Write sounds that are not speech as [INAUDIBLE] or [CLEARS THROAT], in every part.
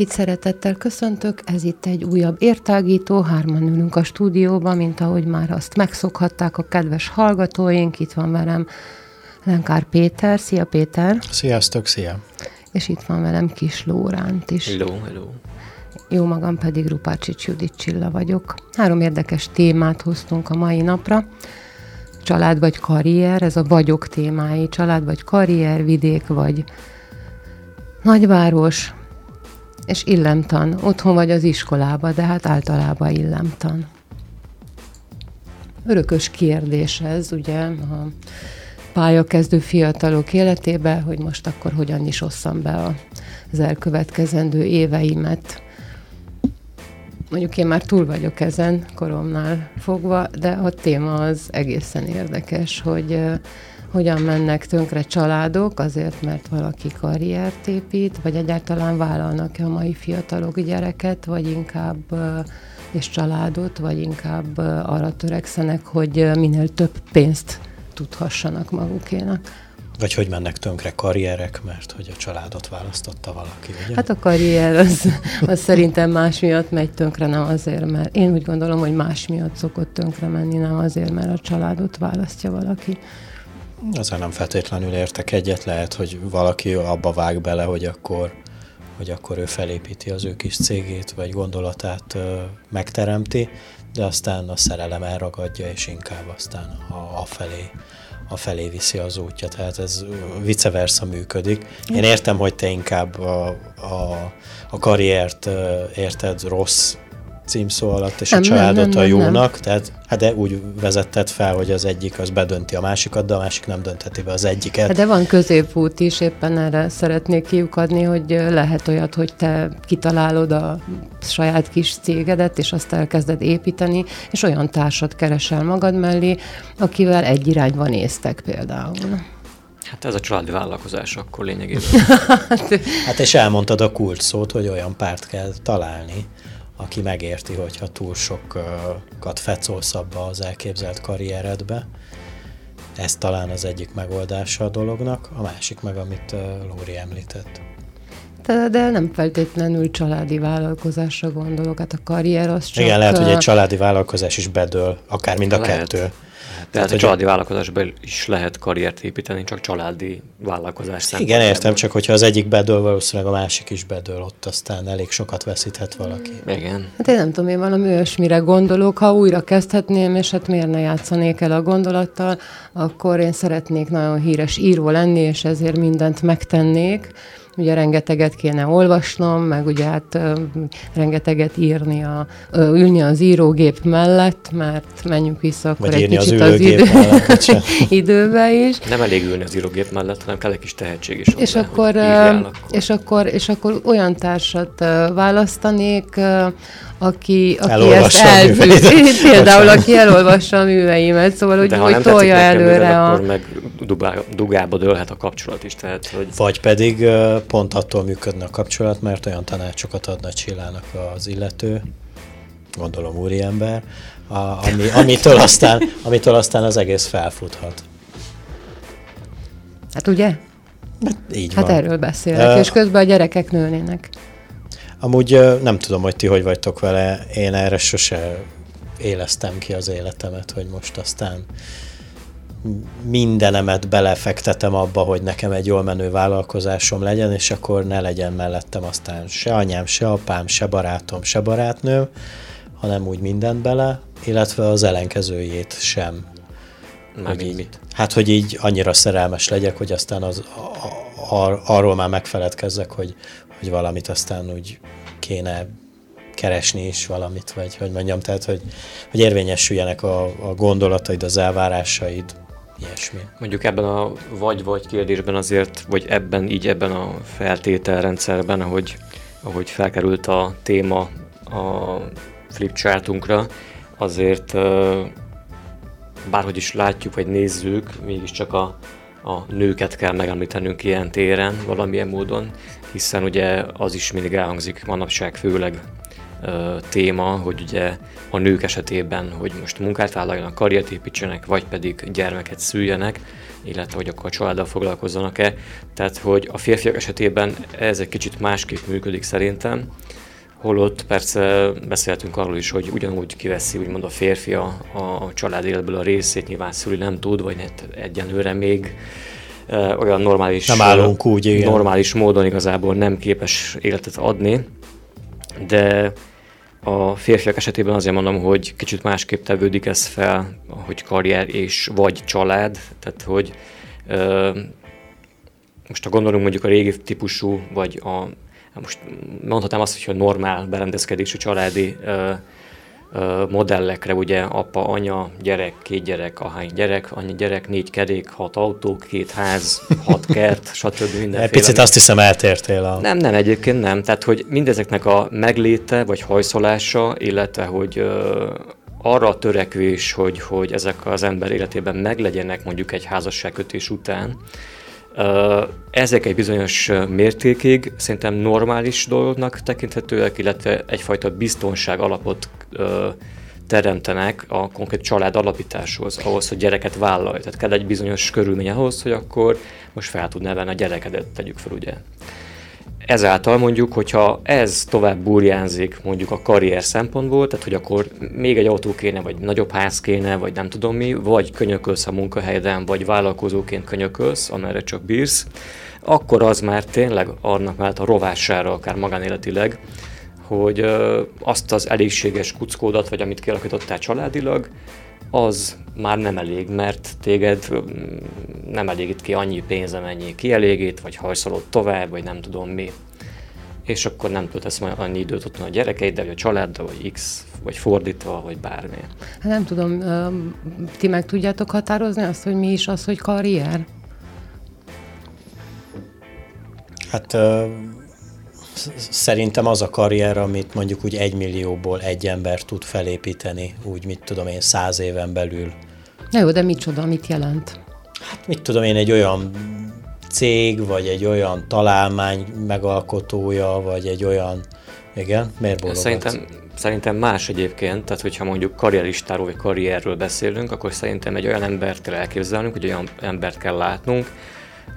Mindenkit szeretettel köszöntök, ez itt egy újabb értágító, hárman ülünk a stúdióban, mint ahogy már azt megszokhatták a kedves hallgatóink, itt van velem Lenkár Péter, szia Péter! Sziasztok, szia! És itt van velem Kis Lóránt is. Hello, hello! Jó magam pedig Rupácsics Judit Csilla vagyok. Három érdekes témát hoztunk a mai napra. Család vagy karrier, ez a vagyok témái. Család vagy karrier, vidék vagy nagyváros, és illemtan. Otthon vagy az iskolába, de hát általában illemtan. Örökös kérdés ez, ugye, a pályakezdő fiatalok életébe, hogy most akkor hogyan is osszam be az elkövetkezendő éveimet. Mondjuk én már túl vagyok ezen koromnál fogva, de a téma az egészen érdekes, hogy hogyan mennek tönkre családok, azért, mert valaki karriert épít, vagy egyáltalán vállalnak-e a mai fiatalok gyereket, vagy inkább és családot, vagy inkább arra törekszenek, hogy minél több pénzt tudhassanak magukénak. Vagy hogy mennek tönkre karrierek, mert hogy a családot választotta valaki, ugye? Hát a karrier az, az szerintem más miatt megy tönkre, nem azért, mert én úgy gondolom, hogy más miatt szokott tönkre menni, nem azért, mert a családot választja valaki. Ezzel nem feltétlenül értek egyet, lehet, hogy valaki abba vág bele, hogy akkor, hogy akkor ő felépíti az ő kis cégét, vagy gondolatát ö, megteremti, de aztán a szerelem elragadja, és inkább aztán a, a felé a felé viszi az útja, tehát ez vice versa működik. Én értem, hogy te inkább a, a, a karriert érted rossz címszó alatt, és nem, a családot nem, nem, a jónak, nem. tehát hát de úgy vezetted fel, hogy az egyik az bedönti a másikat, de a másik nem döntheti be az egyiket. Hát de van középút is, éppen erre szeretnék kiukadni, hogy lehet olyat, hogy te kitalálod a saját kis cégedet, és azt elkezded építeni, és olyan társat keresel magad mellé, akivel egy irányban néztek például. Hát ez a családi vállalkozás akkor lényegében. [LAUGHS] hát és elmondtad a kult szót, hogy olyan párt kell találni, aki megérti, hogyha túl sokat fecolsz abba az elképzelt karrieredbe. Ez talán az egyik megoldása a dolognak, a másik meg, amit Lóri említett. De, de nem feltétlenül családi vállalkozásra gondolok, hát a karrier az csak... Igen, lehet, hogy egy családi vállalkozás is bedől, akár mind a lehet. kettő. Tehát, a családi vállalkozásban is lehet karriert építeni, csak családi vállalkozás Igen, értem, csak hogyha az egyik bedől, valószínűleg a másik is bedől, ott aztán elég sokat veszíthet valaki. Igen. Hát én nem tudom, én valami olyasmire gondolok, ha újra kezdhetném, és hát miért ne játszanék el a gondolattal, akkor én szeretnék nagyon híres író lenni, és ezért mindent megtennék, ugye rengeteget kéne olvasnom, meg ugye hát rengeteget írni, a, ülni az írógép mellett, mert menjünk vissza akkor Vagy egy kicsit az, az idő, mellett, [LAUGHS] időbe is. Nem elég ülni az írógép mellett, hanem kell egy kis tehetség is. És, hozzá, akkor, akkor. és, akkor, és akkor olyan társat választanék, aki, aki ezt elfűzi, [LAUGHS] például aki elolvassa a műveimet, szóval hogy, hogy tolja előre a... Akkor meg dugá, dugába dőlhet a kapcsolat is, tehát hogy... Vagy pedig pont attól működne a kapcsolat, mert olyan tanácsokat adna Csillának az illető, gondolom úriember, a, ami, [LAUGHS] amitől, aztán, amitől aztán az egész felfuthat. Hát ugye? Hát így hát van. erről beszélek, uh, és közben a gyerekek nőnének. Amúgy nem tudom, hogy ti hogy vagytok vele, én erre sose éleztem ki az életemet, hogy most aztán mindenemet belefektetem abba, hogy nekem egy jól menő vállalkozásom legyen, és akkor ne legyen mellettem aztán se anyám, se apám, se barátom, se barátnőm, hanem úgy mindent bele, illetve az ellenkezőjét sem. hogy így, mit? Hát, hogy így annyira szerelmes legyek, hogy aztán az, a, a, arról már megfeledkezzek, hogy, hogy valamit aztán úgy kéne keresni is valamit, vagy hogy mondjam, tehát, hogy, hogy érvényesüljenek a, a gondolataid, az elvárásaid, ilyesmi. Mondjuk ebben a vagy-vagy kérdésben azért, vagy ebben, így ebben a feltételrendszerben, ahogy, ahogy felkerült a téma a flipchartunkra, azért bárhogy is látjuk, vagy nézzük, mégiscsak a, a nőket kell megemlítenünk ilyen téren valamilyen módon, hiszen ugye az is mindig elhangzik manapság főleg ö, téma, hogy ugye a nők esetében, hogy most munkát vállaljanak, karriert építsenek, vagy pedig gyermeket szüljenek, illetve hogy akkor a családdal foglalkozzanak-e. Tehát, hogy a férfiak esetében ez egy kicsit másképp működik szerintem, Holott persze beszéltünk arról is, hogy ugyanúgy kiveszi úgymond a férfi a, a család életből a részét, nyilván szüli nem tud, vagy hát egyenlőre még olyan normális, nem állunk úgy, igen. normális módon igazából nem képes életet adni, de a férfiak esetében azért mondom, hogy kicsit másképp tevődik ez fel, hogy karrier és vagy család, tehát hogy e, most ha gondolunk mondjuk a régi típusú, vagy a most mondhatnám azt, hogy a normál berendezkedésű családi ö, ö, modellekre, ugye apa, anya, gyerek, két gyerek, ahány gyerek, annyi gyerek, négy kerék, hat autó, két ház, hat kert, [LAUGHS] stb. mindenféle. Egy picit azt hiszem eltértél a... Nem, nem, egyébként nem. Tehát, hogy mindezeknek a megléte, vagy hajszolása, illetve, hogy ö, arra a törekvés, hogy, hogy ezek az ember életében meglegyenek mondjuk egy házasságkötés után, ezek egy bizonyos mértékig szerintem normális dolognak tekinthetőek, illetve egyfajta biztonság alapot teremtenek a konkrét család alapításhoz, ahhoz, hogy gyereket vállalj. Tehát kell egy bizonyos körülmény ahhoz, hogy akkor most fel tud nevelni a gyerekedet, tegyük fel, ugye ezáltal mondjuk, hogyha ez tovább burjánzik mondjuk a karrier szempontból, tehát hogy akkor még egy autó kéne, vagy nagyobb ház kéne, vagy nem tudom mi, vagy könyökölsz a munkahelyeden, vagy vállalkozóként könyökölsz, amerre csak bírsz, akkor az már tényleg annak már a rovására, akár magánéletileg, hogy azt az elégséges kuckódat, vagy amit kialakítottál családilag, az már nem elég, mert téged nem elégít ki annyi pénz, amennyi kielégít, vagy hajszolod tovább, vagy nem tudom mi. És akkor nem töltesz majd annyi időt ott a gyerekeiddel, vagy a családdal, vagy X, vagy fordítva, vagy bármi. Hát nem tudom, ti meg tudjátok határozni azt, hogy mi is az, hogy karrier? Hát szerintem az a karrier, amit mondjuk úgy egy millióból egy ember tud felépíteni, úgy mit tudom én, száz éven belül. Na jó, de micsoda, mit jelent? Hát mit tudom én, egy olyan cég, vagy egy olyan találmány megalkotója, vagy egy olyan... Igen, miért bólogatsz? Szerintem, szerintem más egyébként, tehát hogyha mondjuk karrieristáról vagy karrierről beszélünk, akkor szerintem egy olyan embert kell elképzelnünk, hogy olyan embert kell látnunk,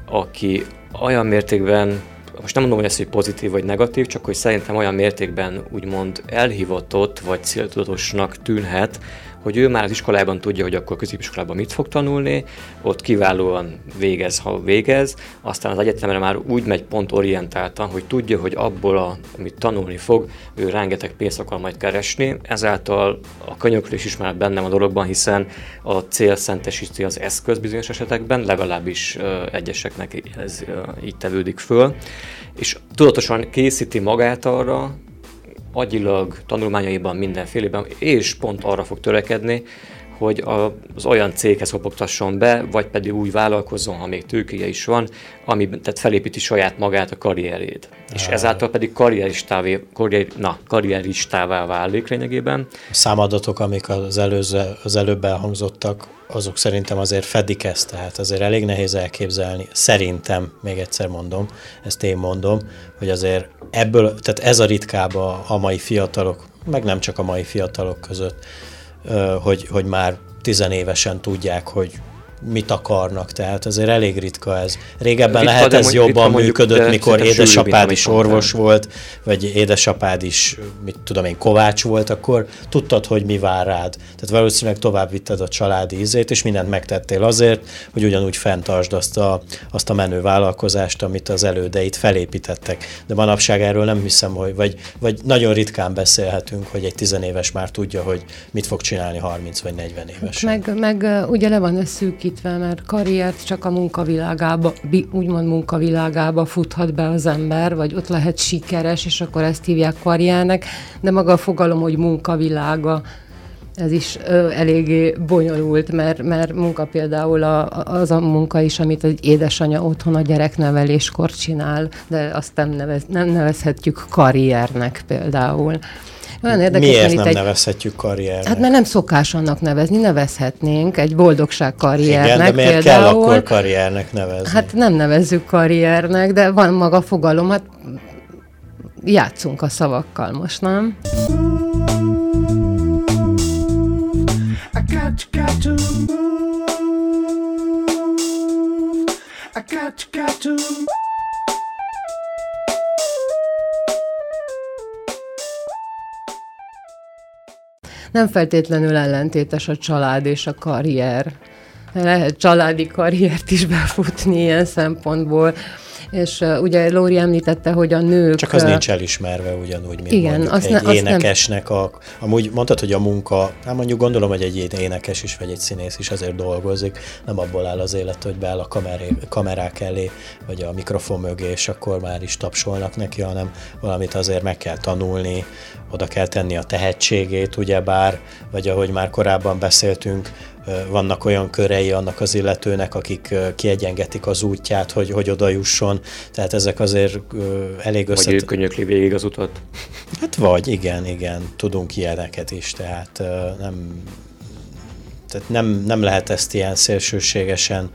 aki olyan mértékben most nem mondom, hogy ez hogy pozitív vagy negatív, csak hogy szerintem olyan mértékben úgymond elhivatott vagy céltudatosnak tűnhet, hogy ő már az iskolában tudja, hogy akkor középiskolában mit fog tanulni, ott kiválóan végez, ha végez, aztán az egyetemre már úgy megy pont orientáltan, hogy tudja, hogy abból, a, amit tanulni fog, ő rengeteg pénzt akar majd keresni, ezáltal a könyöklés is már benne a dologban, hiszen a cél szentesíti az eszköz bizonyos esetekben, legalábbis egyeseknek ez így tevődik föl, és tudatosan készíti magát arra, agyilag, tanulmányaiban, mindenfélében, és pont arra fog törekedni, hogy az olyan céghez kopogtasson be, vagy pedig úgy vállalkozzon, ha még tőkéje is van, ami tehát felépíti saját magát a karrierét. Ah. És ezáltal pedig karrieristává, karrier, na, karrieristává válik lényegében. A számadatok, amik az, előző, az előbb elhangzottak, azok szerintem azért fedik ezt, tehát azért elég nehéz elképzelni. Szerintem, még egyszer mondom, ezt én mondom, hogy azért ebből, tehát ez a ritkába a mai fiatalok, meg nem csak a mai fiatalok között, hogy, hogy már tizenévesen tudják, hogy mit akarnak, tehát azért elég ritka ez. Régebben ritka, lehet ez jobban mondjuk, működött, mikor édesapád is orvos volt, vagy édesapád is, mit tudom én, kovács volt, akkor tudtad, hogy mi vár rád. Tehát valószínűleg tovább vitted a családi ízét, és mindent megtettél azért, hogy ugyanúgy fenntartsd azt a, azt a menő vállalkozást, amit az elődeit felépítettek. De manapság erről nem hiszem, hogy, vagy, vagy nagyon ritkán beszélhetünk, hogy egy tizenéves már tudja, hogy mit fog csinálni 30 vagy 40 éves. Meg, meg ugye le van ez szűkít építve, mert karriert csak a munkavilágába, úgymond munkavilágába futhat be az ember, vagy ott lehet sikeres, és akkor ezt hívják karriernek, de maga a fogalom, hogy munkavilága, ez is ö, eléggé bonyolult, mert, mert munka például a, az a munka is, amit egy édesanyja otthon a gyerekneveléskor csinál, de azt nem, nevez, nem nevezhetjük karriernek például. Olyan érdekes, Miért nem egy... nevezhetjük karriernek? Hát mert nem szokás annak nevezni, nevezhetnénk egy boldogság karriernek. Igen, de miért például. kell akkor karriernek nevezni? Hát nem nevezzük karriernek, de van maga fogalom, hát játszunk a szavakkal most, nem? I got, got to move. I got, got to nem feltétlenül ellentétes a család és a karrier. Lehet családi karriert is befutni ilyen szempontból. És ugye Lóri említette, hogy a nők... Csak az nincs elismerve ugyanúgy, mint igen, mondjuk az egy ne, énekesnek. Nem... A, amúgy mondtad, hogy a munka, hát mondjuk gondolom, hogy egy énekes is, vagy egy színész is azért dolgozik, nem abból áll az élet, hogy beáll a kameré, kamerák elé, vagy a mikrofon mögé, és akkor már is tapsolnak neki, hanem valamit azért meg kell tanulni, oda kell tenni a tehetségét, ugyebár, vagy ahogy már korábban beszéltünk, vannak olyan körei annak az illetőnek, akik kiegyengetik az útját, hogy, hogy oda jusson. Tehát ezek azért elég összet... Vagy ő könyökli végig az utat. Hát vagy, igen, igen, tudunk ilyeneket is, tehát nem, tehát nem, nem lehet ezt ilyen szélsőségesen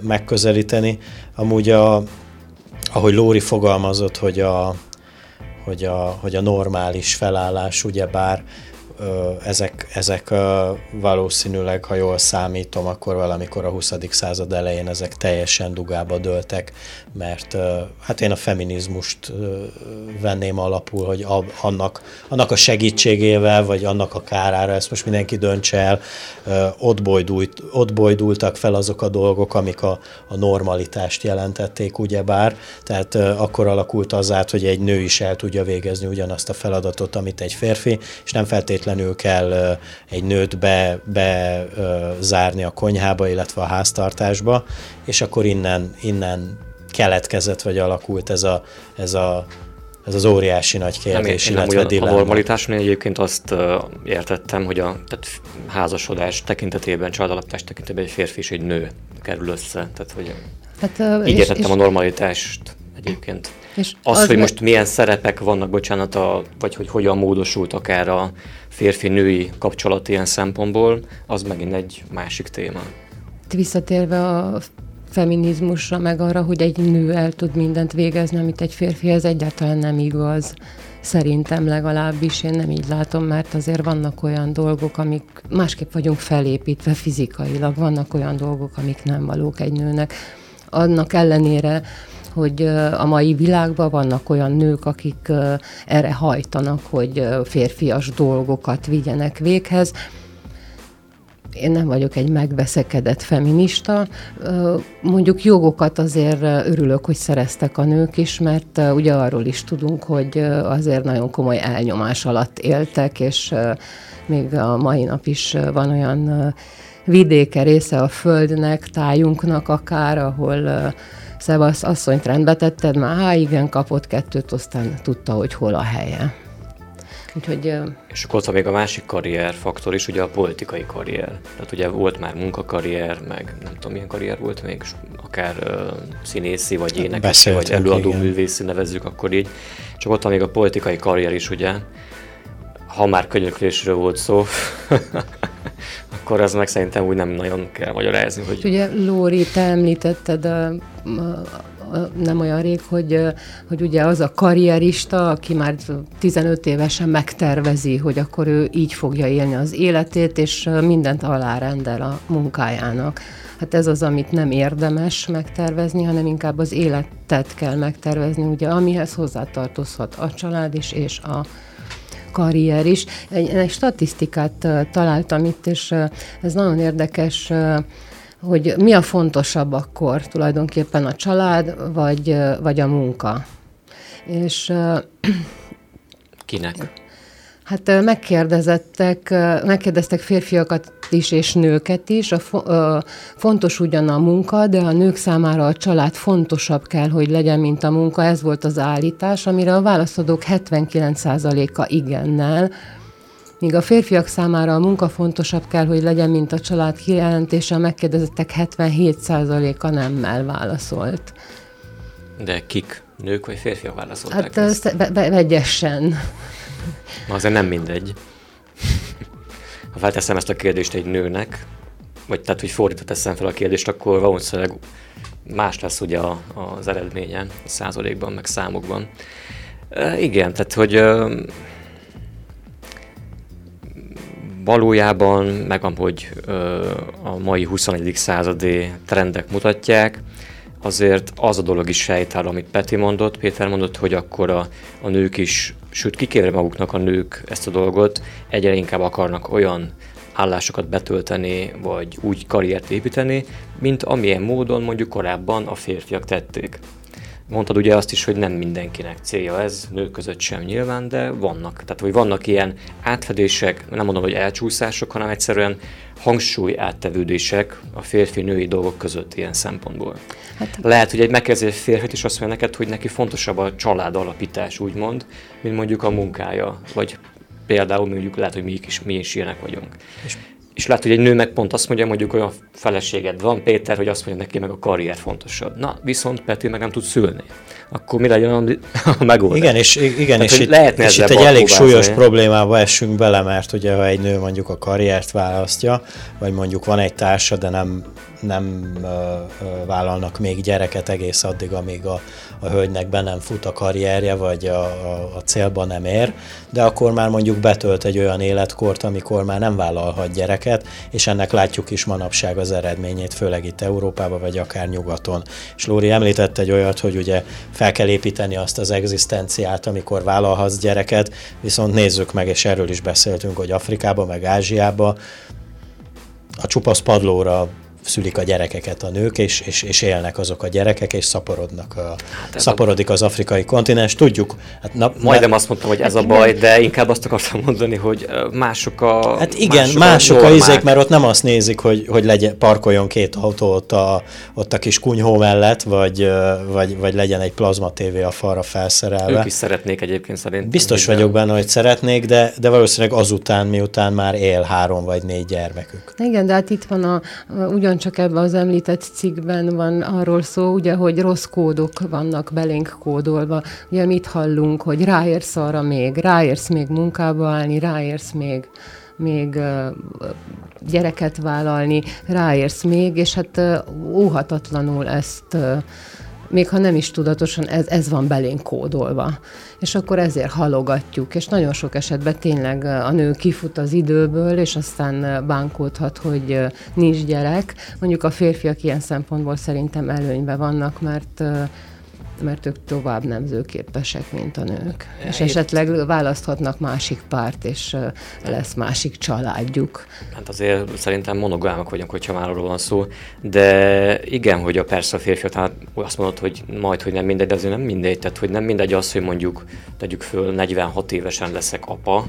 megközelíteni. Amúgy, a, ahogy Lóri fogalmazott, hogy a, hogy a, hogy a normális felállás, ugyebár ezek, ezek valószínűleg, ha jól számítom, akkor valamikor a 20. század elején ezek teljesen dugába dőltek, mert hát én a feminizmust venném alapul, hogy annak, annak a segítségével, vagy annak a kárára, ezt most mindenki döntse el, ott, bojdult, ott bojdultak fel azok a dolgok, amik a, a normalitást jelentették, ugyebár, tehát akkor alakult az át, hogy egy nő is el tudja végezni ugyanazt a feladatot, amit egy férfi, és nem feltétlenül feltétlenül kell egy nőt be, be zárni a konyhába, illetve a háztartásba, és akkor innen, innen keletkezett, vagy alakult ez a, ez a ez az óriási nagy kérdés, nem, illetve nem A normalitásnál egyébként azt értettem, hogy a tehát házasodás tekintetében, családalapítás tekintetében egy férfi és egy nő kerül össze. Tehát, hogy hát, így és, értettem és, a normalitást egyébként. És az, az hogy most milyen szerepek vannak, bocsánat, a, vagy hogy hogyan módosult akár a férfi-női kapcsolat ilyen szempontból, az megint egy másik téma. Visszatérve a feminizmusra, meg arra, hogy egy nő el tud mindent végezni, amit egy férfi, ez egyáltalán nem igaz. Szerintem legalábbis én nem így látom, mert azért vannak olyan dolgok, amik másképp vagyunk felépítve fizikailag, vannak olyan dolgok, amik nem valók egy nőnek. Annak ellenére, hogy a mai világban vannak olyan nők, akik erre hajtanak, hogy férfias dolgokat vigyenek véghez. Én nem vagyok egy megveszekedett feminista. Mondjuk jogokat azért örülök, hogy szereztek a nők is, mert ugye arról is tudunk, hogy azért nagyon komoly elnyomás alatt éltek, és még a mai nap is van olyan vidéke része a földnek, tájunknak akár, ahol Szevasz asszonyt rendbe tetted, már há, igen, kapott kettőt, aztán tudta, hogy hol a helye. Úgyhogy, és akkor ott még a másik karrierfaktor is, ugye a politikai karrier. Tehát ugye volt már munkakarrier, meg nem tudom milyen karrier volt még, akár uh, színészi, vagy énekesi, vagy előadó igen. művészi nevezzük akkor így. Csak ott van még a politikai karrier is, ugye, ha már könyöklésről volt szó, [LAUGHS] [LAUGHS] akkor az meg szerintem úgy nem nagyon kell magyarázni. Hogy... Ugye Lóri, te említetted a, a, nem olyan rég, hogy, hogy ugye az a karrierista, aki már 15 évesen megtervezi, hogy akkor ő így fogja élni az életét, és mindent alárendel a munkájának. Hát ez az, amit nem érdemes megtervezni, hanem inkább az életet kell megtervezni, ugye, amihez hozzátartozhat a család is, és a karrier is. Egy, egy statisztikát találtam itt, és ez nagyon érdekes, hogy mi a fontosabb akkor tulajdonképpen a család, vagy, vagy a munka. És Kinek? Hát megkérdezettek, megkérdeztek férfiakat is és nőket is. A fo- fontos ugyan a munka, de a nők számára a család fontosabb kell, hogy legyen, mint a munka. Ez volt az állítás, amire a válaszadók 79%-a igennel, míg a férfiak számára a munka fontosabb kell, hogy legyen, mint a család kijelentése, a megkérdezettek 77%-a nemmel válaszolt. De kik? Nők vagy férfiak válaszolták Hát ezt? Be, be, vegyesen. Na, azért nem mindegy. Ha felteszem ezt a kérdést egy nőnek, vagy tehát, hogy fordítva teszem fel a kérdést, akkor valószínűleg más lesz ugye a, az eredménye a százalékban, meg számokban. E, igen, tehát, hogy e, valójában, meg ahogy e, a mai 21. századi trendek mutatják, azért az a dolog is sejtál, amit Peti mondott, Péter mondott, hogy akkor a, a nők is, sőt kikérve maguknak a nők ezt a dolgot, egyre inkább akarnak olyan állásokat betölteni, vagy úgy karriert építeni, mint amilyen módon mondjuk korábban a férfiak tették. Mondtad ugye azt is, hogy nem mindenkinek célja ez, nők között sem nyilván, de vannak. Tehát, hogy vannak ilyen átfedések, nem mondom, hogy elcsúszások, hanem egyszerűen hangsúly áttevődések a férfi-női dolgok között ilyen szempontból. Hát, Lehet, hogy egy megkezdő férfit is azt mondja neked, hogy neki fontosabb a család alapítás, úgymond, mint mondjuk a munkája, vagy például mondjuk lehet, hogy mi is, mi is ilyenek vagyunk. És és lehet, hogy egy nő meg pont azt mondja, mondjuk olyan feleséged van, Péter, hogy azt mondja neki meg a karrier fontosabb. Na, viszont Peti meg nem tud szülni. Akkor mi legyen a [LAUGHS] megoldás? Igen, és, igen, Tehát, és, itt, és itt egy elég súlyos problémába esünk bele, mert ugye ha egy nő mondjuk a karriert választja, vagy mondjuk van egy társa, de nem, nem ö, ö, vállalnak még gyereket egész addig, amíg a, a hölgynek be nem fut a karrierje, vagy a, a, a célba nem ér, de akkor már mondjuk betölt egy olyan életkort, amikor már nem vállalhat gyereket, és ennek látjuk is manapság az eredményét, főleg itt Európában, vagy akár nyugaton. És Lóri említett egy olyat, hogy ugye fel kell építeni azt az egzisztenciát, amikor vállalhatsz gyereket, viszont nézzük meg, és erről is beszéltünk, hogy Afrikában, meg Ázsiában a csupasz padlóra szülik a gyerekeket a nők, és, és, és élnek azok a gyerekek, és szaporodnak a, hát szaporodik az afrikai kontinens. Tudjuk. Hát na, Majdnem azt mondtam, hogy ez hát a baj, de inkább azt akartam mondani, hogy mások a Hát igen, mások, mások a, a izék, mert ott nem azt nézik, hogy, hogy legyen, parkoljon két autó ott a, ott a kis kunyhó mellett, vagy, vagy, vagy legyen egy plazma tévé a falra felszerelve. Ők is szeretnék egyébként szerintem. Biztos vagyok benne, hogy szeretnék, de, de valószínűleg azután, miután már él három vagy négy gyermekük. Igen, de hát itt van a, ugyan ugyancsak ebben az említett cikkben van arról szó, ugye, hogy rossz kódok vannak belénk kódolva. Ugye mit hallunk, hogy ráérsz arra még, ráérsz még munkába állni, ráérsz még még gyereket vállalni, ráérsz még, és hát óhatatlanul ezt még ha nem is tudatosan, ez, ez van belénk kódolva. És akkor ezért halogatjuk, és nagyon sok esetben tényleg a nő kifut az időből, és aztán bánkódhat, hogy nincs gyerek. Mondjuk a férfiak ilyen szempontból szerintem előnyben vannak, mert mert ők tovább nemzőképesek, mint a nők. Ja, és esetleg választhatnak másik párt, és lesz másik családjuk. Hát azért szerintem monogámak vagyunk, hogyha már arról van szó, de igen, hogy a persze a férfiak, hát azt mondod, hogy majd, hogy nem mindegy, de azért nem mindegy, tehát hogy nem mindegy az, hogy mondjuk tegyük föl 46 évesen leszek apa,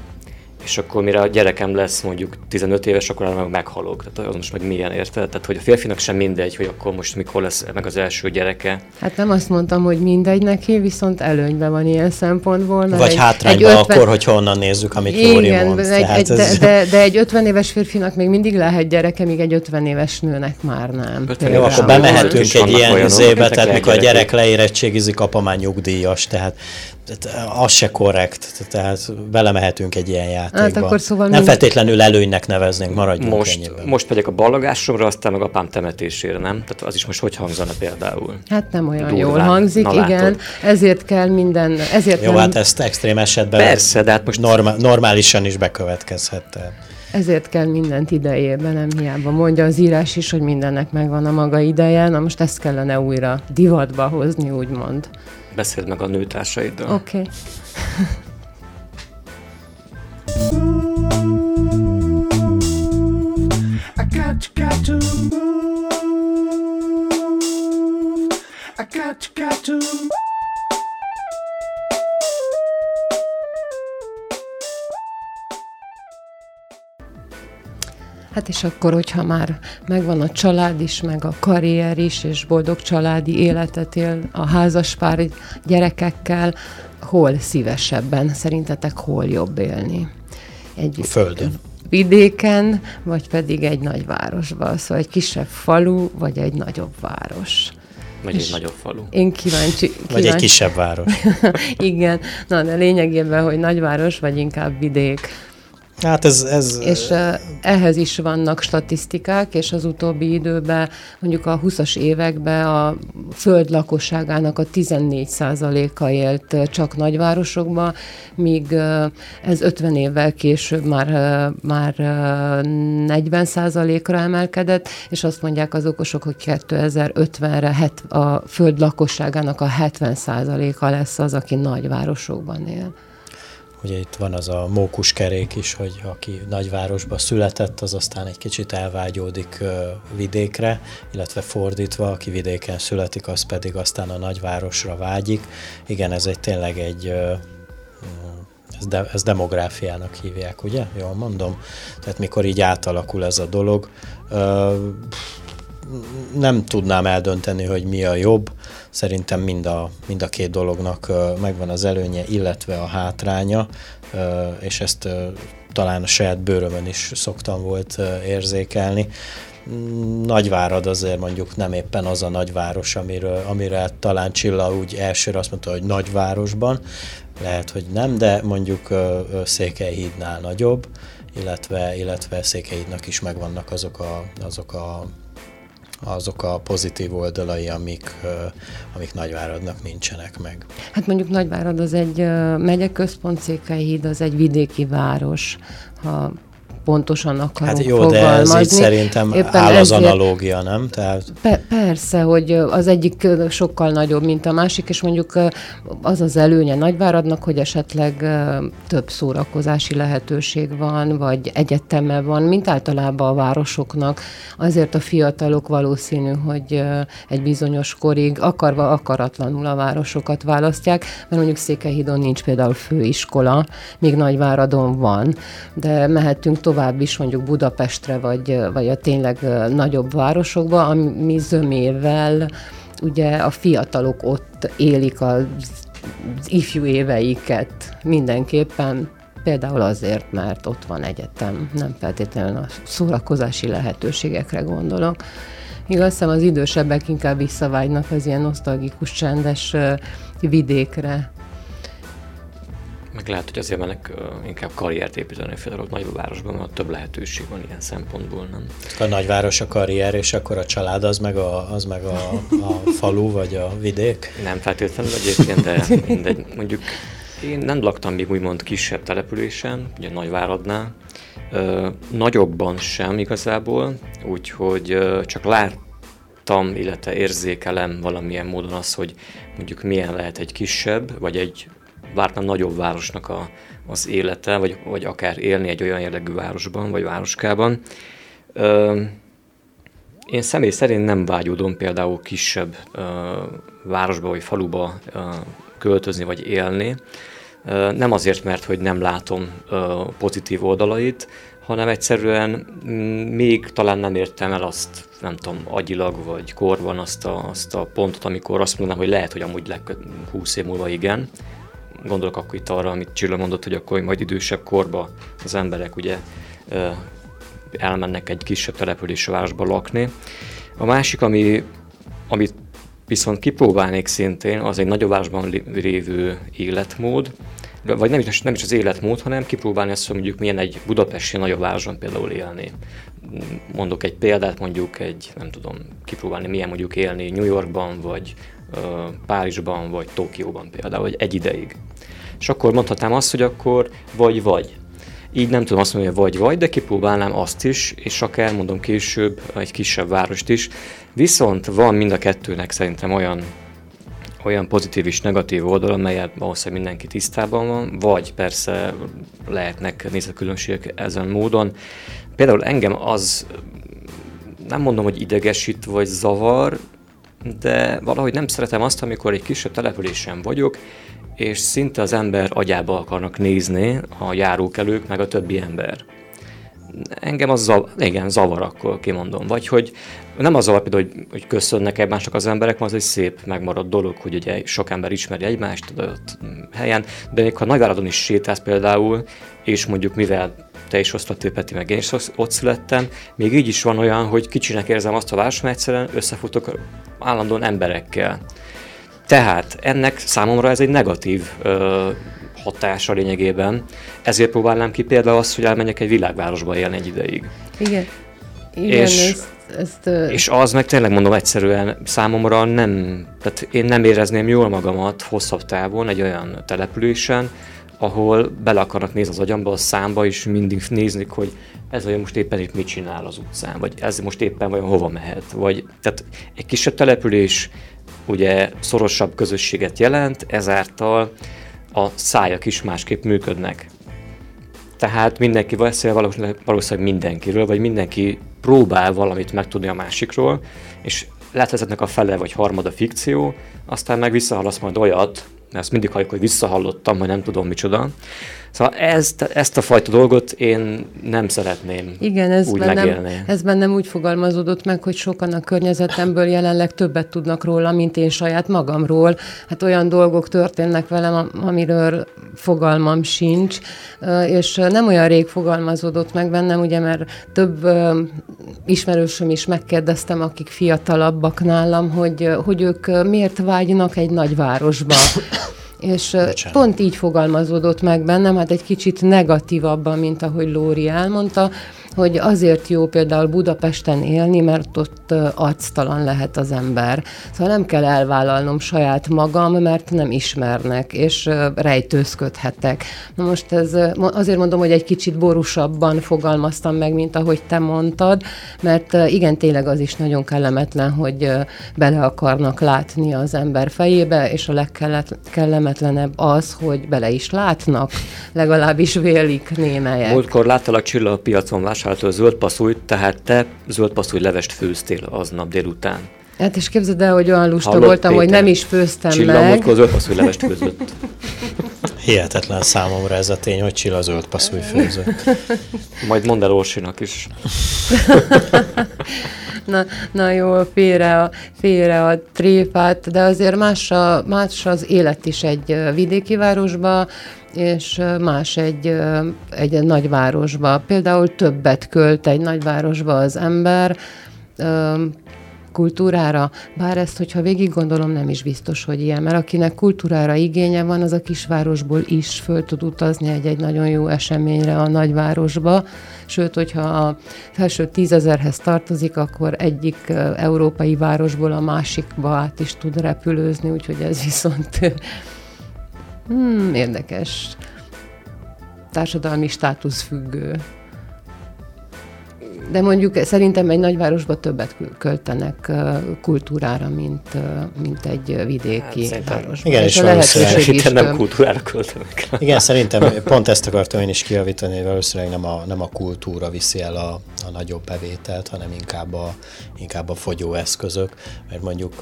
és akkor mire a gyerekem lesz mondjuk 15 éves, akkor meg meghalok. Tehát az most meg milyen érted? Tehát, hogy a férfinak sem mindegy, hogy akkor most mikor lesz meg az első gyereke. Hát nem azt mondtam, hogy mindegy neki, viszont előnyben van ilyen szempontból. Vagy egy, hátrányban egy 50... akkor, hogyha onnan nézzük, amit Igen, Lóri mond. Egy, egy, ez... de, de, de, egy 50 éves férfinak még mindig lehet gyereke, míg egy 50 éves nőnek már nem. Jó, akkor bemehetünk egy ilyen zébe, tehát mikor a gyerek leérettségizik, apa már nyugdíjas, tehát tehát az se korrekt, tehát belemehetünk egy ilyen játékba. Hát akkor szóval Nem mind... feltétlenül előnynek neveznénk, maradjunk most, ennyiben. Most megyek a ballagásomra, aztán meg apám temetésére, nem? Tehát az is most hogy hangzana például? Hát nem olyan Durván. jól hangzik, Na, igen. Látod. Ezért kell minden... Ezért Jó, nem... hát ezt extrém esetben Persze, de hát most... Normál, normálisan is bekövetkezhet. Ezért kell mindent idejében, nem hiába mondja az írás is, hogy mindennek megvan a maga ideje, na most ezt kellene újra divatba hozni, úgymond beszéld meg a nőtársaiddal. Oké. Okay. [LAUGHS] Hát és akkor, hogyha már megvan a család is, meg a karrier is, és boldog családi életet él a házaspár gyerekekkel, hol szívesebben, szerintetek hol jobb élni? egy a földön. Vidéken, vagy pedig egy nagyvárosban. Szóval egy kisebb falu, vagy egy nagyobb város. Vagy egy nagyobb falu. Én kíváncsi. kíváncsi. Vagy egy kisebb város. [LAUGHS] Igen, na de lényegében, hogy nagyváros, vagy inkább vidék. Hát ez... ez és ehhez is vannak statisztikák, és az utóbbi időben, mondjuk a 20-as években a föld lakosságának a 14%-a élt csak nagyvárosokban, míg ez 50 évvel később már, már 40%-ra emelkedett, és azt mondják az okosok, hogy 2050-re a föld lakosságának a 70%-a lesz az, aki nagyvárosokban él. Ugye itt van az a mókuskerék is, hogy aki nagyvárosba született, az aztán egy kicsit elvágyódik vidékre, illetve fordítva, aki vidéken születik, az pedig aztán a nagyvárosra vágyik. Igen, ez egy tényleg egy ez, de, ez demográfiának hívják, ugye? Jól mondom? Tehát mikor így átalakul ez a dolog, nem tudnám eldönteni, hogy mi a jobb. Szerintem mind a, mind a két dolognak megvan az előnye, illetve a hátránya, és ezt talán a saját bőrömön is szoktam volt érzékelni. Nagyvárad azért mondjuk nem éppen az a nagyváros, amiről, amire talán Csilla úgy elsőre azt mondta, hogy nagyvárosban, lehet, hogy nem, de mondjuk Székelyhídnál nagyobb, illetve, illetve Székelyhídnak is megvannak azok a, azok a azok a pozitív oldalai, amik, amik Nagyváradnak nincsenek meg. Hát mondjuk Nagyvárad az egy megyeközpont, Székelyhíd az egy vidéki város, ha pontosan akarunk Hát jó, de ez így szerintem Éppen áll az analógia, nem? Tehát... Pe- persze, hogy az egyik sokkal nagyobb, mint a másik, és mondjuk az az előnye Nagyváradnak, hogy esetleg több szórakozási lehetőség van, vagy egyeteme van, mint általában a városoknak. Azért a fiatalok valószínű, hogy egy bizonyos korig akarva akaratlanul a városokat választják, mert mondjuk Székelyhídon nincs például főiskola, még Nagyváradon van, de mehetünk tovább tovább is mondjuk Budapestre, vagy, vagy a tényleg nagyobb városokba, ami zömével ugye a fiatalok ott élik az, ifjú éveiket mindenképpen, például azért, mert ott van egyetem, nem feltétlenül a szórakozási lehetőségekre gondolok. Igaz, az idősebbek inkább visszavágynak az ilyen nosztalgikus, csendes vidékre, meg lehet, hogy azért mennek inkább karriert építeni például nagyobb városban, mert több lehetőség van ilyen szempontból, nem? A nagyváros a karrier, és akkor a család az meg a, az meg a, a falu, vagy a vidék? Nem feltétlenül egyébként, de mindegy. Mondjuk én nem laktam még úgymond kisebb településen, ugye Nagyváradnál, uh, nagyobban sem igazából, úgyhogy uh, csak láttam, illetve érzékelem valamilyen módon az, hogy mondjuk milyen lehet egy kisebb, vagy egy vártam nagyobb városnak a, az élete, vagy, vagy akár élni egy olyan jellegű városban, vagy városkában. Ö, én személy szerint nem vágyódom például kisebb ö, városba vagy faluba ö, költözni vagy élni. Ö, nem azért, mert hogy nem látom ö, pozitív oldalait, hanem egyszerűen még talán nem értem el azt, nem tudom, agyilag vagy korban azt a, azt a pontot, amikor azt mondanám, hogy lehet, hogy amúgy leg 20 év múlva igen, gondolok akkor itt arra, amit Csilla mondott, hogy akkor majd idősebb korba az emberek ugye elmennek egy kisebb településre városba lakni. A másik, ami, amit viszont kipróbálnék szintén, az egy nagyobb városban lévő életmód, vagy nem is, nem is az életmód, hanem kipróbálni azt, hogy mondjuk milyen egy budapesti nagyobb városban például élni. Mondok egy példát, mondjuk egy, nem tudom, kipróbálni milyen mondjuk élni New Yorkban, vagy Párizsban vagy Tokióban például, vagy egy ideig. És akkor mondhatnám azt, hogy akkor vagy-vagy. Így nem tudom azt mondani, hogy vagy-vagy, de kipróbálnám azt is, és akár mondom később egy kisebb várost is. Viszont van mind a kettőnek szerintem olyan olyan pozitív és negatív oldal, amelyet valószínűleg mindenki tisztában van, vagy persze lehetnek nézetkülönbségek ezen módon. Például engem az nem mondom, hogy idegesít vagy zavar, de valahogy nem szeretem azt, amikor egy kisebb településen vagyok, és szinte az ember agyába akarnak nézni a járókelők, meg a többi ember. engem az zav, igen, zavar, akkor kimondom. Vagy hogy nem az zavar például, hogy, hogy köszönnek egymásnak az emberek, az egy szép megmaradt dolog, hogy ugye sok ember ismeri egymást adott helyen, de még ha Nagyváradon is sétálsz például, és mondjuk mivel te is azt vettél, Peti, meg én is ott születtem, még így is van olyan, hogy kicsinek érzem azt a város, mert egyszerűen összefutok állandóan emberekkel. Tehát ennek számomra ez egy negatív ö, hatása lényegében. Ezért próbálnám ki például azt, hogy elmenjek egy világvárosba élni egy ideig. Igen. Igen, és, ezt, ezt, uh... és az meg tényleg mondom egyszerűen számomra nem, tehát én nem érezném jól magamat hosszabb távon egy olyan településen, ahol bele akarnak nézni az agyamba, a számba, és mindig nézni, hogy ez olyan most éppen itt mit csinál az utcán, vagy ez most éppen vajon hova mehet, vagy tehát egy kisebb település ugye szorosabb közösséget jelent, ezáltal a szájak is másképp működnek. Tehát mindenki beszél valószínűleg mindenkiről, vagy mindenki próbál valamit megtudni a másikról, és lehet vezetnek a fele vagy harmada fikció, aztán meg visszahallasz majd olyat, mert ezt mindig halljuk, hogy visszahallottam, hogy nem tudom micsoda. Szóval ezt, ezt a fajta dolgot én nem szeretném Igen, ez úgy bennem, megélni. ez bennem úgy fogalmazódott meg, hogy sokan a környezetemből jelenleg többet tudnak róla, mint én saját magamról. Hát olyan dolgok történnek velem, amiről fogalmam sincs, és nem olyan rég fogalmazódott meg bennem, ugye, mert több ismerősöm is megkérdeztem, akik fiatalabbak nálam, hogy, hogy ők miért vágynak egy nagyvárosba. És Bocsánat. pont így fogalmazódott meg bennem, hát egy kicsit negatívabban, mint ahogy Lóri elmondta, hogy azért jó például Budapesten élni, mert ott arctalan lehet az ember. Szóval nem kell elvállalnom saját magam, mert nem ismernek, és rejtőzködhetek. Na most ez azért mondom, hogy egy kicsit borúsabban fogalmaztam meg, mint ahogy te mondtad, mert igen, tényleg az is nagyon kellemetlen, hogy bele akarnak látni az ember fejébe, és a legkellemetlenebb az, hogy bele is látnak, legalábbis vélik némelyek. Múltkor láttalak Csilla a piacon vásároltól zöld passzújt, tehát te zöld passzúj levest főztél aznap délután. Hát és képzeld el, hogy olyan lusta Hallott, voltam, Péter, hogy nem is főztem Csilla meg. Csilla zöld passzúj levest főzött. [LAUGHS] Hihetetlen számomra ez a tény, hogy Csilla zöld passzúj főzött. Majd mondd el Orsinak is. [LAUGHS] na, na jó, félre a, félre a tréfát, de azért más, a, más az élet is egy vidéki városba, és más egy, egy nagyvárosba. Például többet költ egy nagyvárosba az ember, kultúrára, bár ezt, hogyha végig gondolom, nem is biztos, hogy ilyen, mert akinek kultúrára igénye van, az a kisvárosból is föl tud utazni egy-egy nagyon jó eseményre a nagyvárosba, sőt, hogyha a felső tízezerhez tartozik, akkor egyik európai városból a másikba át is tud repülőzni, úgyhogy ez viszont Hmm, érdekes. Társadalmi státusz függő. De mondjuk szerintem egy nagyvárosban többet költenek kultúrára, mint, mint egy vidéki hát, városban. Igen, és, és is nem kultúrára költenek. Igen, szerintem [LAUGHS] pont ezt akartam én is kiavítani, hogy valószínűleg nem a, nem a kultúra viszi el a, a nagyobb bevételt, hanem inkább a, inkább a fogyóeszközök, mert mondjuk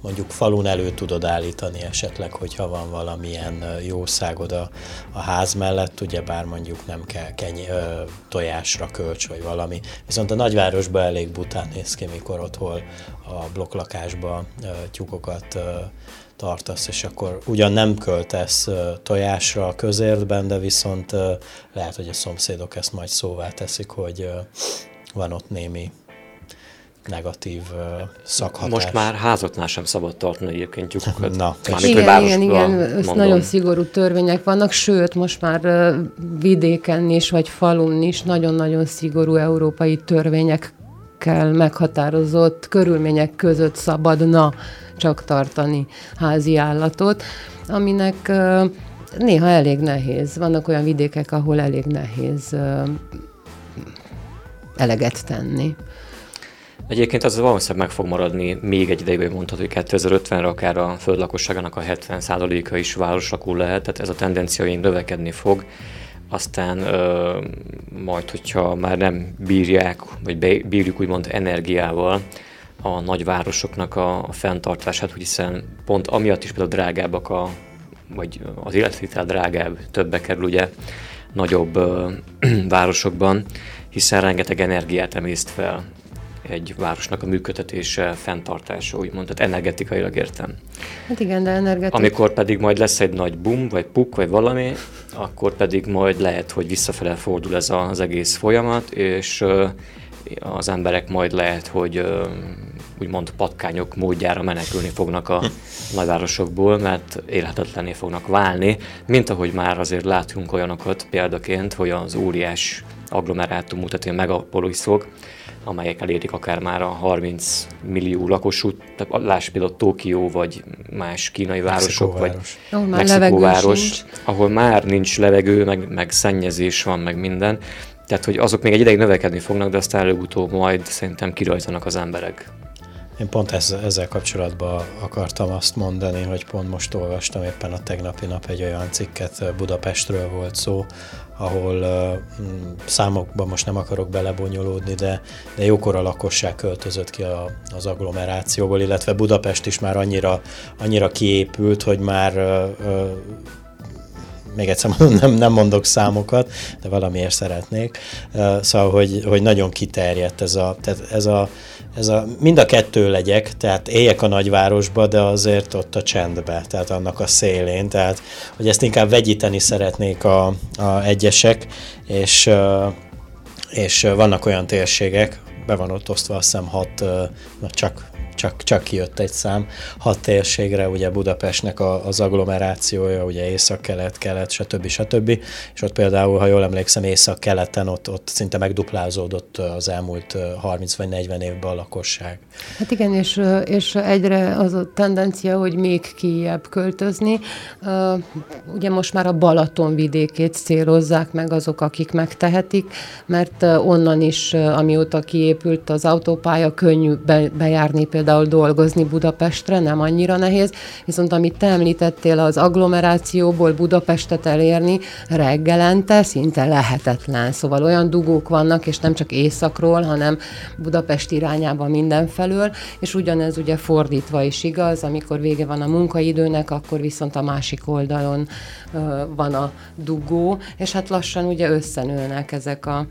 mondjuk falun elő tudod állítani esetleg, hogyha van valamilyen jószágod a, a ház mellett, ugye bár mondjuk nem kell keny, ö, tojásra kölcs vagy valami. Viszont a nagyvárosban elég bután néz ki, mikor otthon a blokklakásba ö, tyúkokat ö, tartasz, és akkor ugyan nem költesz tojásra a közértben, de viszont lehet, hogy a szomszédok ezt majd szóvá teszik, hogy van ott némi negatív uh, szakhatás. Most már házatnál sem szabad tartani egyébként tyúkokat. [LAUGHS] Na, igen, igen, igen, igen, nagyon szigorú törvények vannak, sőt, most már uh, vidéken is, vagy falun is nagyon-nagyon szigorú európai törvényekkel meghatározott körülmények között szabadna csak tartani házi állatot, aminek uh, néha elég nehéz. Vannak olyan vidékek, ahol elég nehéz uh, eleget tenni. Egyébként az valószínűleg meg fog maradni még egy ideig, hogy mondhatod, hogy 2050-re akár a föld lakosságának a 70%-a is városlakó lehet, tehát ez a tendencia növekedni fog. Aztán ö, majd, hogyha már nem bírják, vagy bírjuk úgymond energiával a nagyvárosoknak a, a fenntartását, hiszen pont amiatt is például drágábbak a, vagy az életvitel drágább, többe kerül ugye nagyobb ö, [CLEARS THROAT] városokban, hiszen rengeteg energiát emészt fel egy városnak a működtetése, fenntartása, úgymond, tehát energetikailag értem. Hát igen, de energetik... Amikor pedig majd lesz egy nagy boom, vagy puk, vagy valami, akkor pedig majd lehet, hogy visszafele fordul ez az egész folyamat, és az emberek majd lehet, hogy úgymond patkányok módjára menekülni fognak a [LAUGHS] nagyvárosokból, mert élhetetlené fognak válni, mint ahogy már azért látunk olyanokat példaként, hogy az óriás agglomerátum, tehát a megapoliszok, amelyek elérik akár már a 30 millió lakosú, tehát láss például Tokió, vagy más kínai városok, vagy ahol Mexikó város, ahol már nincs levegő, meg, meg szennyezés van, meg minden. Tehát, hogy azok még egy ideig növekedni fognak, de aztán előbb-utóbb majd szerintem kirajzanak az emberek. Én pont ezzel, ezzel kapcsolatban akartam azt mondani, hogy pont most olvastam éppen a tegnapi nap egy olyan cikket, Budapestről volt szó, ahol uh, számokban most nem akarok belebonyolódni, de, de jókora lakosság költözött ki a, az agglomerációból, illetve Budapest is már annyira, annyira kiépült, hogy már uh, uh, még egyszer mondom, nem, nem mondok számokat, de valamiért szeretnék. Szóval, hogy, hogy nagyon kiterjedt ez a, tehát ez a, ez a, mind a kettő legyek, tehát éljek a nagyvárosba, de azért ott a csendbe, tehát annak a szélén, tehát hogy ezt inkább vegyíteni szeretnék a, a egyesek, és, és vannak olyan térségek, be van ott osztva azt hiszem hat, csak csak, csak kijött egy szám. Hat térségre, ugye Budapestnek a, az agglomerációja, ugye észak-kelet, kelet, stb. stb. És ott például, ha jól emlékszem, észak-keleten ott, ott szinte megduplázódott az elmúlt 30 vagy 40 évben a lakosság. Hát igen, és, és egyre az a tendencia, hogy még kijebb költözni. Ugye most már a Balaton vidékét célozzák meg azok, akik megtehetik, mert onnan is, amióta kiépült az autópálya, könnyű bejárni például például dolgozni Budapestre, nem annyira nehéz, viszont amit te említettél, az agglomerációból Budapestet elérni reggelente szinte lehetetlen. Szóval olyan dugók vannak, és nem csak északról, hanem Budapest irányában mindenfelől, és ugyanez ugye fordítva is igaz, amikor vége van a munkaidőnek, akkor viszont a másik oldalon uh, van a dugó, és hát lassan ugye összenőnek ezek a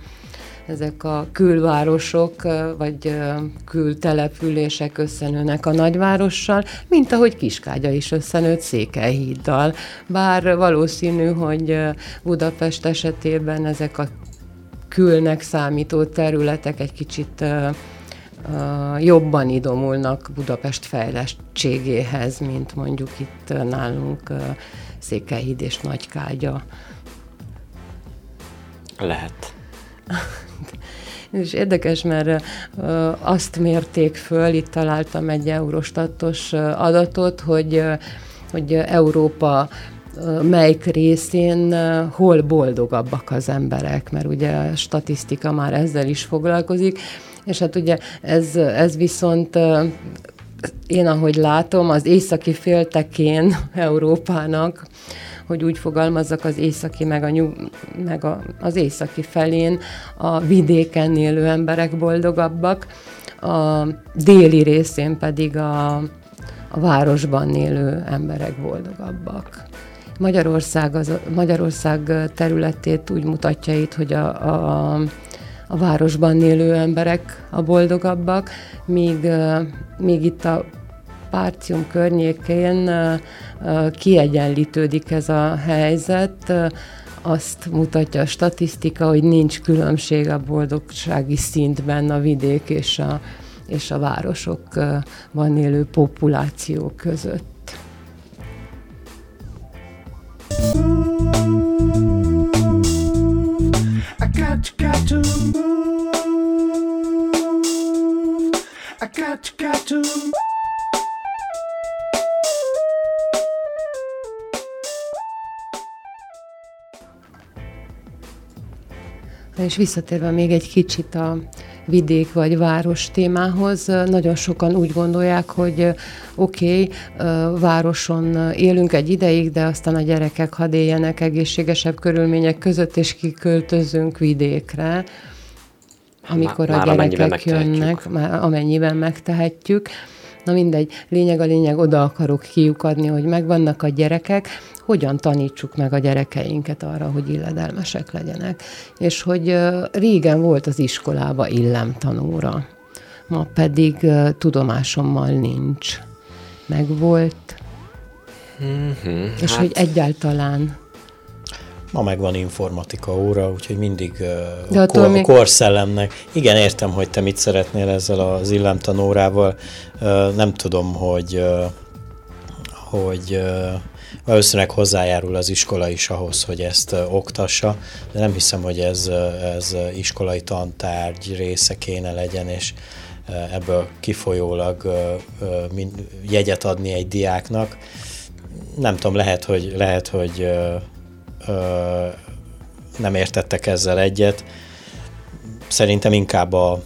ezek a külvárosok vagy kültelepülések összenőnek a nagyvárossal, mint ahogy Kiskágya is összenőtt Székelyhíddal. Bár valószínű, hogy Budapest esetében ezek a külnek számító területek egy kicsit jobban idomulnak Budapest fejlettségéhez, mint mondjuk itt nálunk Székelyhíd és Nagykágya. Lehet. [LAUGHS] [LAUGHS] És érdekes, mert azt mérték föl, itt találtam egy eurostatos adatot, hogy, hogy Európa melyik részén hol boldogabbak az emberek, mert ugye a statisztika már ezzel is foglalkozik, és hát ugye ez, ez viszont én ahogy látom, az északi féltekén Európának hogy úgy fogalmazzak, az északi, meg, a nyug, meg a, az északi felén a vidéken élő emberek boldogabbak, a déli részén pedig a, a városban élő emberek boldogabbak. Magyarország, az, Magyarország területét úgy mutatja itt, hogy a, a, a városban élő emberek a boldogabbak, míg, míg itt a Párcium környékén kiegyenlítődik ez a helyzet, azt mutatja a statisztika, hogy nincs különbség a boldogsági szintben a vidék és a, és a városokban élő populáció között. Got, to move. I got, got to És visszatérve még egy kicsit a vidék vagy város témához, nagyon sokan úgy gondolják, hogy oké, okay, városon élünk egy ideig, de aztán a gyerekek hadd éljenek egészségesebb körülmények között, és kiköltözünk vidékre, amikor már, a gyerekek jönnek, már amennyiben megtehetjük. Na mindegy, lényeg a lényeg, oda akarok kiukadni, hogy megvannak a gyerekek, hogyan tanítsuk meg a gyerekeinket arra, hogy illedelmesek legyenek. És hogy régen volt az iskolába illemtanúra, ma pedig tudomásommal nincs. Meg volt. Mm-hmm, és hát... hogy egyáltalán Ma megvan informatika óra, úgyhogy mindig uh, a kor, még... korszellemnek. Igen, értem, hogy te mit szeretnél ezzel az illemtanórával. Uh, nem tudom, hogy uh, hogy uh, valószínűleg hozzájárul az iskola is ahhoz, hogy ezt oktassa, de nem hiszem, hogy ez, ez iskolai tantárgy része kéne legyen, és ebből kifolyólag jegyet adni egy diáknak. Nem tudom, lehet, hogy, lehet, hogy nem értettek ezzel egyet. Szerintem inkább a,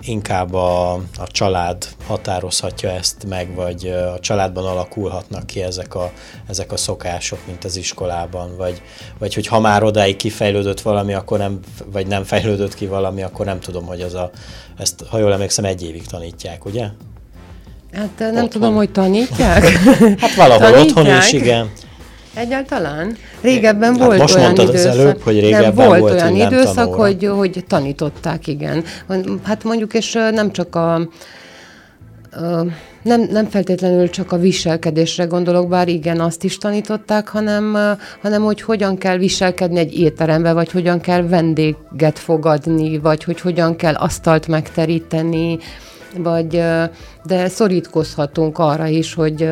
inkább a, a család határozhatja ezt meg, vagy a családban alakulhatnak ki ezek a, ezek a szokások, mint az iskolában, vagy, vagy hogy ha már odáig kifejlődött valami, akkor nem, vagy nem fejlődött ki valami, akkor nem tudom, hogy az a, ezt, ha jól emlékszem, egy évig tanítják, ugye? Hát nem otthon. tudom, hogy tanítják. hát valahol tanítják. otthon is, igen. Egyáltalán? Régebben hát volt most olyan időszak. Az előbb, hogy régebben nem, volt, volt olyan időszak, hogy, hogy tanították, igen. Hát mondjuk, és nem csak a nem, nem feltétlenül csak a viselkedésre gondolok, bár igen, azt is tanították, hanem, hanem hogy hogyan kell viselkedni egy étterembe, vagy hogyan kell vendéget fogadni, vagy hogy hogyan kell asztalt megteríteni, vagy, de szorítkozhatunk arra is, hogy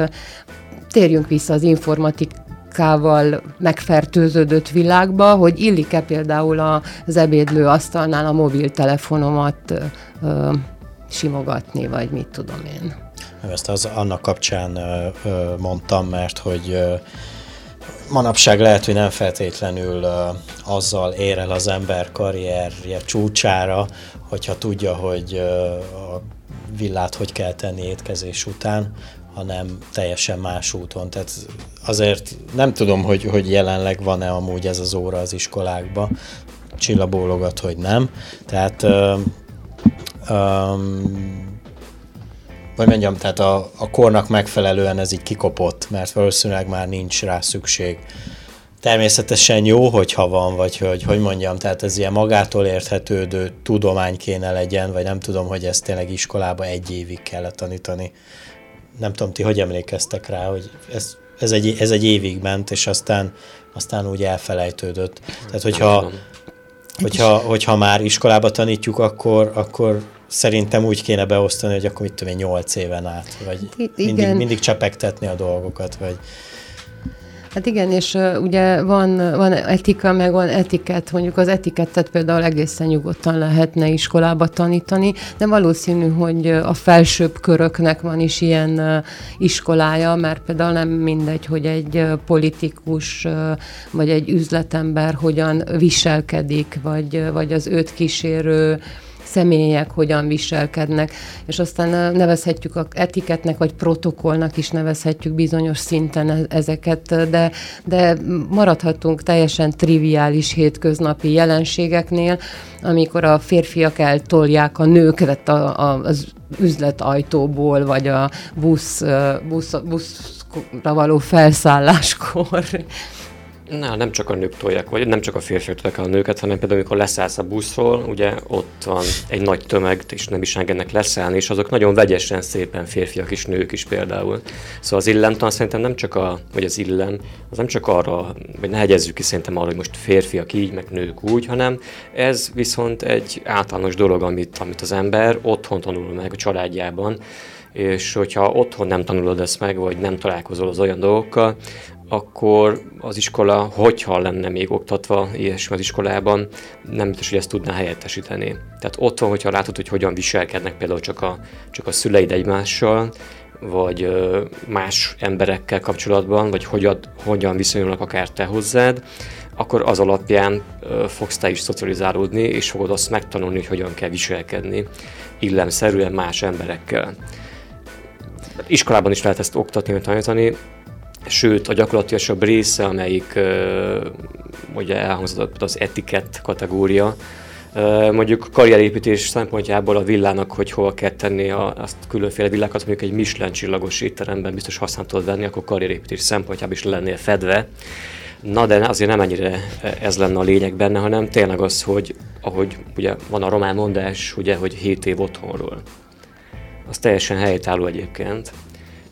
térjünk vissza az informatik kával megfertőződött világba, hogy illik-e például az ebédlő asztalnál a mobiltelefonomat ö, simogatni, vagy mit tudom én. Ezt az annak kapcsán ö, ö, mondtam, mert hogy ö, manapság lehet, hogy nem feltétlenül ö, azzal ér el az ember karrierje csúcsára, hogyha tudja, hogy ö, a villát hogy kell tenni étkezés után, hanem teljesen más úton. Tehát azért nem tudom, hogy, hogy jelenleg van-e amúgy ez az óra az iskolákba. Csilla bólogat, hogy nem. Tehát ö, um, vagy mondjam, tehát a, a kornak megfelelően ez így kikopott, mert valószínűleg már nincs rá szükség. Természetesen jó, hogyha van, vagy hogy, hogy mondjam, tehát ez ilyen magától érthetődő tudomány kéne legyen, vagy nem tudom, hogy ezt tényleg iskolába egy évig kellett tanítani nem tudom, ti hogy emlékeztek rá, hogy ez, ez, egy, ez egy évig ment, és aztán, aztán úgy elfelejtődött. Tehát, hogyha, hogyha, hogyha már iskolába tanítjuk, akkor, akkor szerintem úgy kéne beosztani, hogy akkor mit tudom én, nyolc éven át, vagy mindig, mindig csepegtetni a dolgokat, vagy Hát igen, és ugye van, van etika, meg van etikett, mondjuk az etikettet például egészen nyugodtan lehetne iskolába tanítani, de valószínű, hogy a felsőbb köröknek van is ilyen iskolája, mert például nem mindegy, hogy egy politikus vagy egy üzletember hogyan viselkedik, vagy, vagy az őt kísérő személyek hogyan viselkednek, és aztán nevezhetjük a etiketnek, vagy protokollnak is nevezhetjük bizonyos szinten e-, ezeket, de, de maradhatunk teljesen triviális hétköznapi jelenségeknél, amikor a férfiak eltolják a nőket a, a, az üzletajtóból, vagy a busz, busz, buszra való felszálláskor. Na, nem csak a nők tolják, vagy nem csak a férfiak tolják a nőket, hanem például, amikor leszállsz a buszról, ugye ott van egy nagy tömeg, és nem is engednek leszállni, és azok nagyon vegyesen szépen férfiak is, nők is például. Szóval az illemtan szerintem nem csak a, vagy az illem, az nem csak arra, vagy ne hegyezzük ki szerintem arra, hogy most férfiak így, meg nők úgy, hanem ez viszont egy általános dolog, amit, amit az ember otthon tanul meg a családjában, és hogyha otthon nem tanulod ezt meg, vagy nem találkozol az olyan dolgokkal, akkor az iskola, hogyha lenne még oktatva ilyesmi az iskolában, nem biztos, hogy ezt tudná helyettesíteni. Tehát ott van, hogyha látod, hogy hogyan viselkednek például csak a, csak a szüleid egymással, vagy más emberekkel kapcsolatban, vagy hogyan, hogyan viszonyulnak akár te hozzád, akkor az alapján fogsz te is szocializálódni, és fogod azt megtanulni, hogy hogyan kell viselkedni illemszerűen más emberekkel. Iskolában is lehet ezt oktatni, tanítani, sőt a gyakorlatilag része, amelyik uh, ugye elhangzott az etikett kategória, Mondjuk karrierépítés szempontjából a villának, hogy hol kell tenni a, azt különféle villákat, mondjuk egy Michelin csillagos étteremben biztos használni tudod venni, akkor karrierépítés szempontjából is lennél fedve. Na de azért nem ennyire ez lenne a lényeg benne, hanem tényleg az, hogy ahogy ugye van a román mondás, ugye, hogy 7 év otthonról. Az teljesen helytálló egyébként.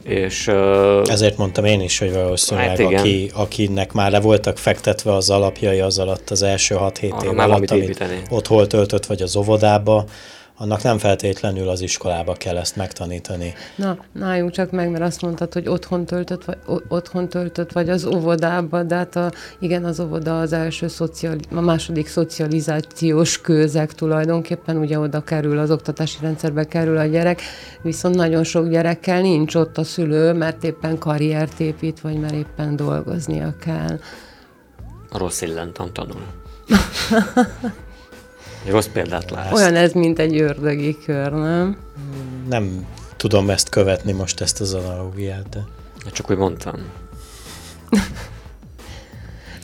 És, uh, Ezért mondtam én is, hogy valószínűleg hát aki, akinek már le voltak fektetve az alapjai az alatt az első 6-7 év alatt, amit ott hol töltött, vagy az óvodába, annak nem feltétlenül az iskolába kell ezt megtanítani. Na, náljunk csak meg, mert azt mondtad, hogy otthon töltött, vagy, otthon töltött, vagy az óvodába, de hát a, igen, az óvoda az első szociali, a második szocializációs kőzek tulajdonképpen, ugye oda kerül, az oktatási rendszerbe kerül a gyerek, viszont nagyon sok gyerekkel nincs ott a szülő, mert éppen karriert épít, vagy mert éppen dolgoznia kell. A rossz illentan tanul. [LAUGHS] Rossz példát látsz. Olyan ez, mint egy ördögi kör, nem? Nem tudom ezt követni most, ezt az analógiát, de... Csak úgy mondtam.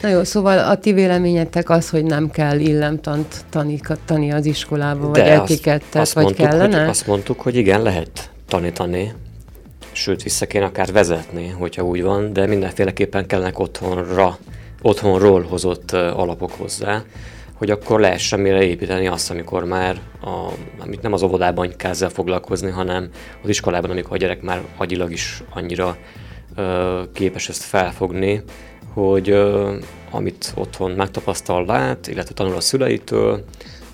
Na jó, szóval a ti véleményetek az, hogy nem kell illemtant tanítani az iskolába, vagy etikettet, azt, vagy mondtuk, kellene? Hogy, azt mondtuk, hogy igen, lehet tanítani, sőt, vissza kéne akár vezetni, hogyha úgy van, de mindenféleképpen kellene otthonra, otthonról hozott alapok hozzá, hogy akkor lehessen mire építeni azt, amikor már, a, amit nem az óvodában kell foglalkozni, hanem az iskolában, amikor a gyerek már agyilag is annyira ö, képes ezt felfogni, hogy ö, amit otthon megtapasztal, lát, illetve tanul a szüleitől,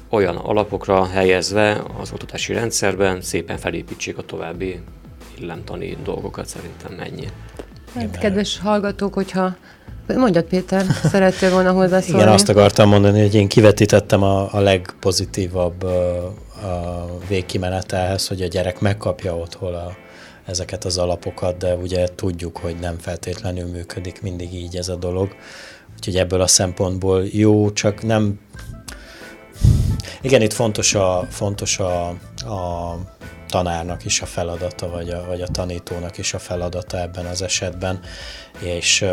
olyan alapokra helyezve az oktatási rendszerben szépen felépítsék a további illemtani dolgokat, szerintem ennyi. Hát, kedves hallgatók, hogyha Mondjad Péter, szerettél volna hozzászólni? Igen, azt akartam mondani, hogy én kivetítettem a, a legpozitívabb a, végkimenetelhez, hogy a gyerek megkapja otthon a, ezeket az alapokat, de ugye tudjuk, hogy nem feltétlenül működik mindig így ez a dolog. Úgyhogy ebből a szempontból jó, csak nem... Igen, itt fontos a, fontos a, a tanárnak is a feladata, vagy a, vagy a tanítónak is a feladata ebben az esetben, és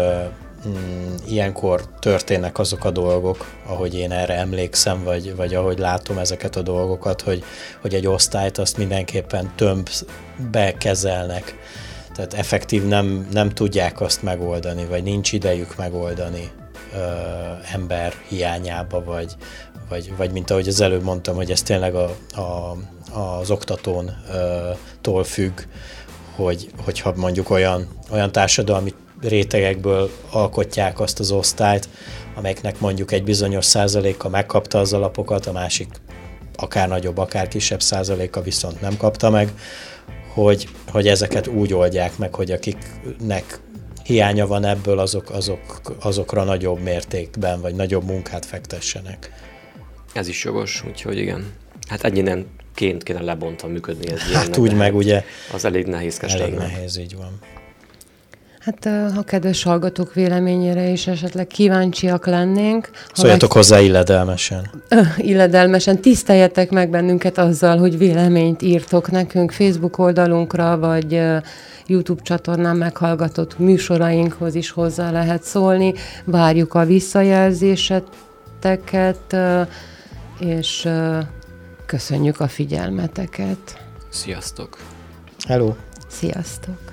mm, ilyenkor történnek azok a dolgok, ahogy én erre emlékszem, vagy, vagy ahogy látom ezeket a dolgokat, hogy, hogy egy osztályt azt mindenképpen tömbbe kezelnek. Tehát effektív nem, nem tudják azt megoldani, vagy nincs idejük megoldani ö, ember hiányába, vagy, vagy, vagy mint ahogy az előbb mondtam, hogy ez tényleg a, a, az oktatón függ, hogy, hogyha mondjuk olyan, olyan társadalmi rétegekből alkotják azt az osztályt, amelyeknek mondjuk egy bizonyos százaléka megkapta az alapokat, a másik akár nagyobb, akár kisebb százaléka viszont nem kapta meg, hogy, hogy ezeket úgy oldják meg, hogy akiknek hiánya van ebből, azok, azok, azokra nagyobb mértékben, vagy nagyobb munkát fektessenek. Ez is jogos, úgyhogy igen. Hát ennyi nem ként kéne lebontva működni ez Hát úgy meg ugye. Az elég nehézkes Elég lenne. nehéz, így van. Hát ha kedves hallgatók véleményére is esetleg kíváncsiak lennénk. Szóljatok meg... hozzá illedelmesen. Illedelmesen. Tiszteljetek meg bennünket azzal, hogy véleményt írtok nekünk Facebook oldalunkra, vagy YouTube csatornán meghallgatott műsorainkhoz is hozzá lehet szólni. Várjuk a visszajelzéseteket, és köszönjük a figyelmeteket. Sziasztok! Hello! Sziasztok!